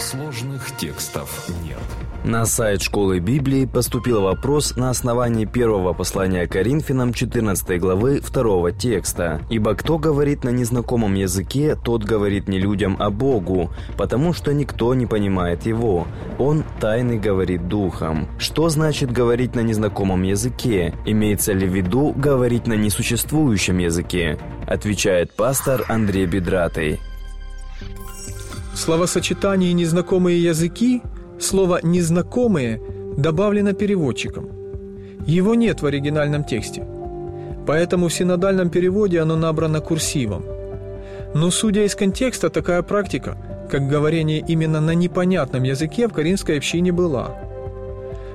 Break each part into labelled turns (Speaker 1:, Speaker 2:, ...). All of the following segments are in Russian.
Speaker 1: Сложных текстов нет.
Speaker 2: На сайт школы Библии поступил вопрос на основании первого послания Коринфянам 14 главы 2 текста. «Ибо кто говорит на незнакомом языке, тот говорит не людям, а Богу, потому что никто не понимает его. Он тайный говорит духом». Что значит говорить на незнакомом языке? Имеется ли в виду говорить на несуществующем языке? Отвечает пастор Андрей Бедратый.
Speaker 3: Словосочетание «незнакомые языки» слово «незнакомые» добавлено переводчиком. Его нет в оригинальном тексте. Поэтому в синодальном переводе оно набрано курсивом. Но судя из контекста, такая практика, как говорение именно на непонятном языке в коринфской общине была.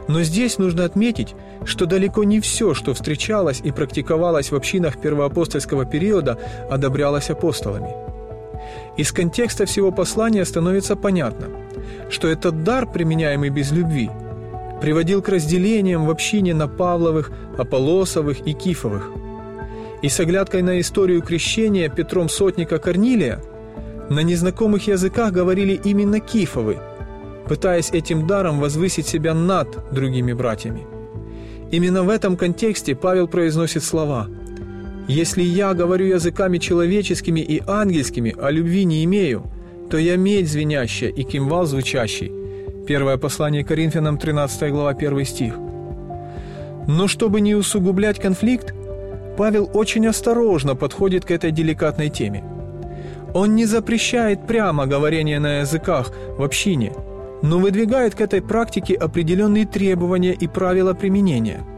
Speaker 3: Но здесь нужно отметить, что далеко не все, что встречалось и практиковалось в общинах первоапостольского периода, одобрялось апостолами – из контекста всего послания становится понятно, что этот дар, применяемый без любви, приводил к разделениям в общине на Павловых, Аполосовых и Кифовых. И с оглядкой на историю крещения Петром Сотника Корнилия на незнакомых языках говорили именно Кифовы, пытаясь этим даром возвысить себя над другими братьями. Именно в этом контексте Павел произносит слова – если я говорю языками человеческими и ангельскими, а любви не имею, то я медь звенящая и кимвал звучащий. Первое послание Коринфянам, 13 глава, 1 стих. Но чтобы не усугублять конфликт, Павел очень осторожно подходит к этой деликатной теме. Он не запрещает прямо говорение на языках в общине, но выдвигает к этой практике определенные требования и правила применения –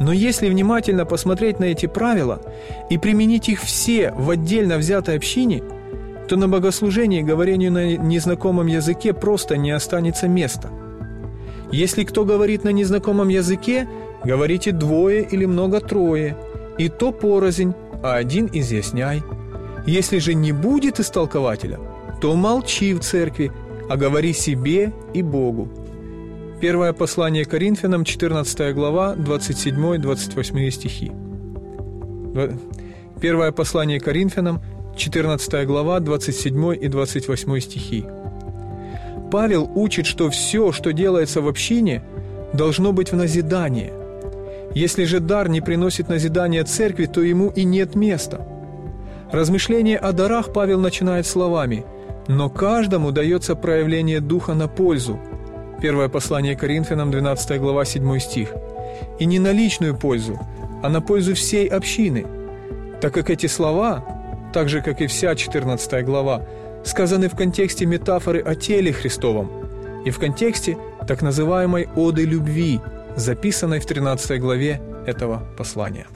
Speaker 3: но если внимательно посмотреть на эти правила и применить их все в отдельно взятой общине, то на богослужении говорению на незнакомом языке просто не останется места. Если кто говорит на незнакомом языке, говорите двое или много трое, и то порознь, а один изъясняй. Если же не будет истолкователя, то молчи в церкви, а говори себе и Богу. Первое послание Коринфянам, 14 глава, 27-28 стихи. Первое послание Коринфянам, 14 глава, 27 и 28 стихи. Павел учит, что все, что делается в общине, должно быть в назидание. Если же дар не приносит назидания церкви, то ему и нет места. Размышление о дарах Павел начинает словами «Но каждому дается проявление Духа на пользу, Первое послание Коринфянам, 12 глава, 7 стих. «И не на личную пользу, а на пользу всей общины, так как эти слова, так же, как и вся 14 глава, сказаны в контексте метафоры о теле Христовом и в контексте так называемой «оды любви», записанной в 13 главе этого послания.